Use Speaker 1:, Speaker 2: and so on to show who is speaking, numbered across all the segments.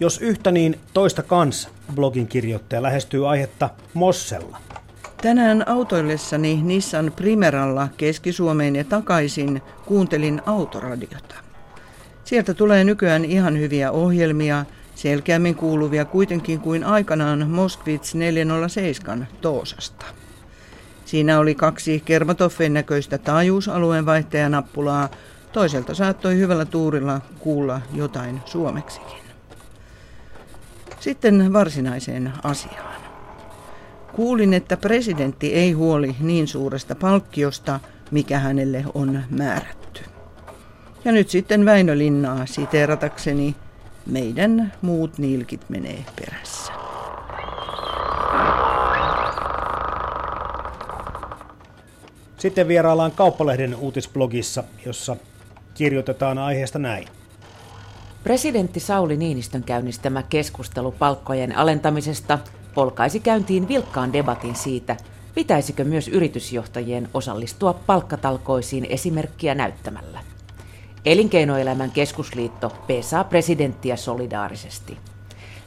Speaker 1: Jos yhtä niin toista kans, blogin kirjoittaja lähestyy aihetta Mossella.
Speaker 2: Tänään autoillessani Nissan Primeralla Keski-Suomeen ja takaisin kuuntelin autoradiota. Sieltä tulee nykyään ihan hyviä ohjelmia, selkeämmin kuuluvia kuitenkin kuin aikanaan Moskvits 407 Toosasta. Siinä oli kaksi Kermatoffen näköistä taajuusalueen vaihtajanappulaa, toiselta saattoi hyvällä tuurilla kuulla jotain suomeksikin. Sitten varsinaiseen asiaan. Kuulin, että presidentti ei huoli niin suuresta palkkiosta, mikä hänelle on määrätty. Ja nyt sitten Väinö Linnaa siteeratakseni, meidän muut nilkit menee perässä.
Speaker 1: Sitten vieraillaan Kauppalehden uutisblogissa, jossa kirjoitetaan aiheesta näin.
Speaker 3: Presidentti Sauli Niinistön käynnistämä keskustelu palkkojen alentamisesta polkaisi käyntiin vilkkaan debatin siitä, pitäisikö myös yritysjohtajien osallistua palkkatalkoisiin esimerkkiä näyttämällä. Elinkeinoelämän keskusliitto pesaa presidenttiä solidaarisesti.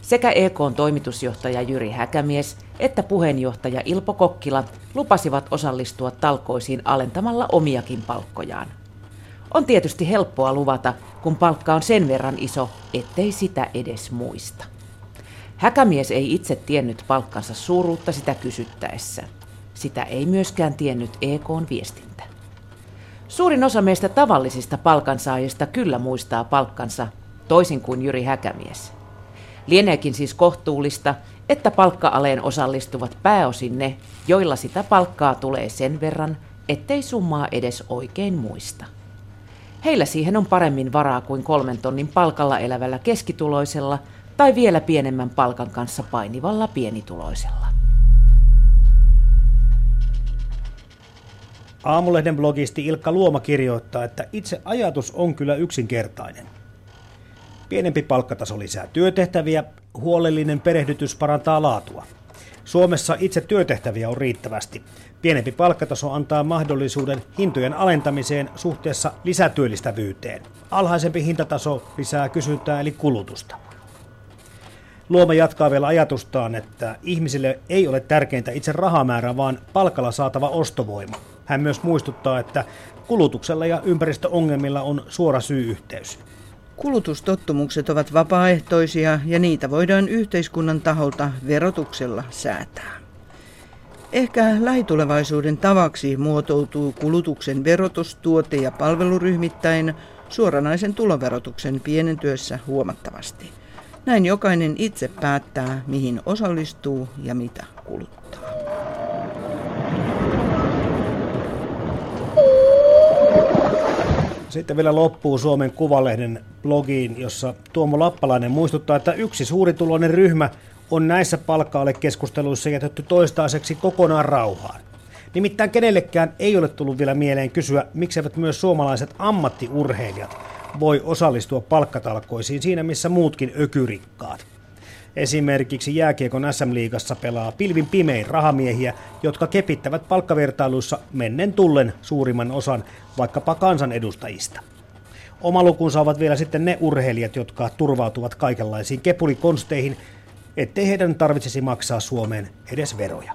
Speaker 3: Sekä EKn toimitusjohtaja Jyri Häkämies että puheenjohtaja Ilpo Kokkila lupasivat osallistua talkoisiin alentamalla omiakin palkkojaan. On tietysti helppoa luvata, kun palkka on sen verran iso, ettei sitä edes muista. Häkämies ei itse tiennyt palkkansa suuruutta sitä kysyttäessä. Sitä ei myöskään tiennyt EKn viestintä. Suurin osa meistä tavallisista palkansaajista kyllä muistaa palkkansa, toisin kuin Jyri Häkämies. Lieneekin siis kohtuullista, että palkka-aleen osallistuvat pääosin ne, joilla sitä palkkaa tulee sen verran, ettei summaa edes oikein muista. Heillä siihen on paremmin varaa kuin kolmen tonnin palkalla elävällä keskituloisella tai vielä pienemmän palkan kanssa painivalla pienituloisella.
Speaker 1: Aamulehden blogisti Ilkka Luoma kirjoittaa, että itse ajatus on kyllä yksinkertainen. Pienempi palkkataso lisää työtehtäviä, huolellinen perehdytys parantaa laatua. Suomessa itse työtehtäviä on riittävästi. Pienempi palkkataso antaa mahdollisuuden hintojen alentamiseen suhteessa lisätyöllistävyyteen. Alhaisempi hintataso lisää kysyntää eli kulutusta. Luoma jatkaa vielä ajatustaan, että ihmisille ei ole tärkeintä itse rahamäärä, vaan palkalla saatava ostovoima. Hän myös muistuttaa, että kulutuksella ja ympäristöongelmilla on suora syy-yhteys.
Speaker 2: Kulutustottumukset ovat vapaaehtoisia ja niitä voidaan yhteiskunnan taholta verotuksella säätää. Ehkä lähitulevaisuuden tavaksi muotoutuu kulutuksen verotus tuote- ja palveluryhmittäin suoranaisen tuloverotuksen pienentyessä huomattavasti. Näin jokainen itse päättää, mihin osallistuu ja mitä kuluttaa.
Speaker 1: Sitten vielä loppuu Suomen Kuvalehden blogiin, jossa Tuomo Lappalainen muistuttaa, että yksi suurituloinen ryhmä on näissä palkka keskusteluissa jätetty toistaiseksi kokonaan rauhaan. Nimittäin kenellekään ei ole tullut vielä mieleen kysyä, mikseivät myös suomalaiset ammattiurheilijat voi osallistua palkkatalkoisiin siinä, missä muutkin ökyrikkaat. Esimerkiksi jääkiekon SM-liigassa pelaa pilvin pimein rahamiehiä, jotka kepittävät palkkavertailuissa mennen tullen suurimman osan vaikkapa kansanedustajista. Oma lukunsa ovat vielä sitten ne urheilijat, jotka turvautuvat kaikenlaisiin kepulikonsteihin, ettei heidän tarvitsisi maksaa Suomeen edes veroja.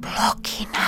Speaker 4: Blokina.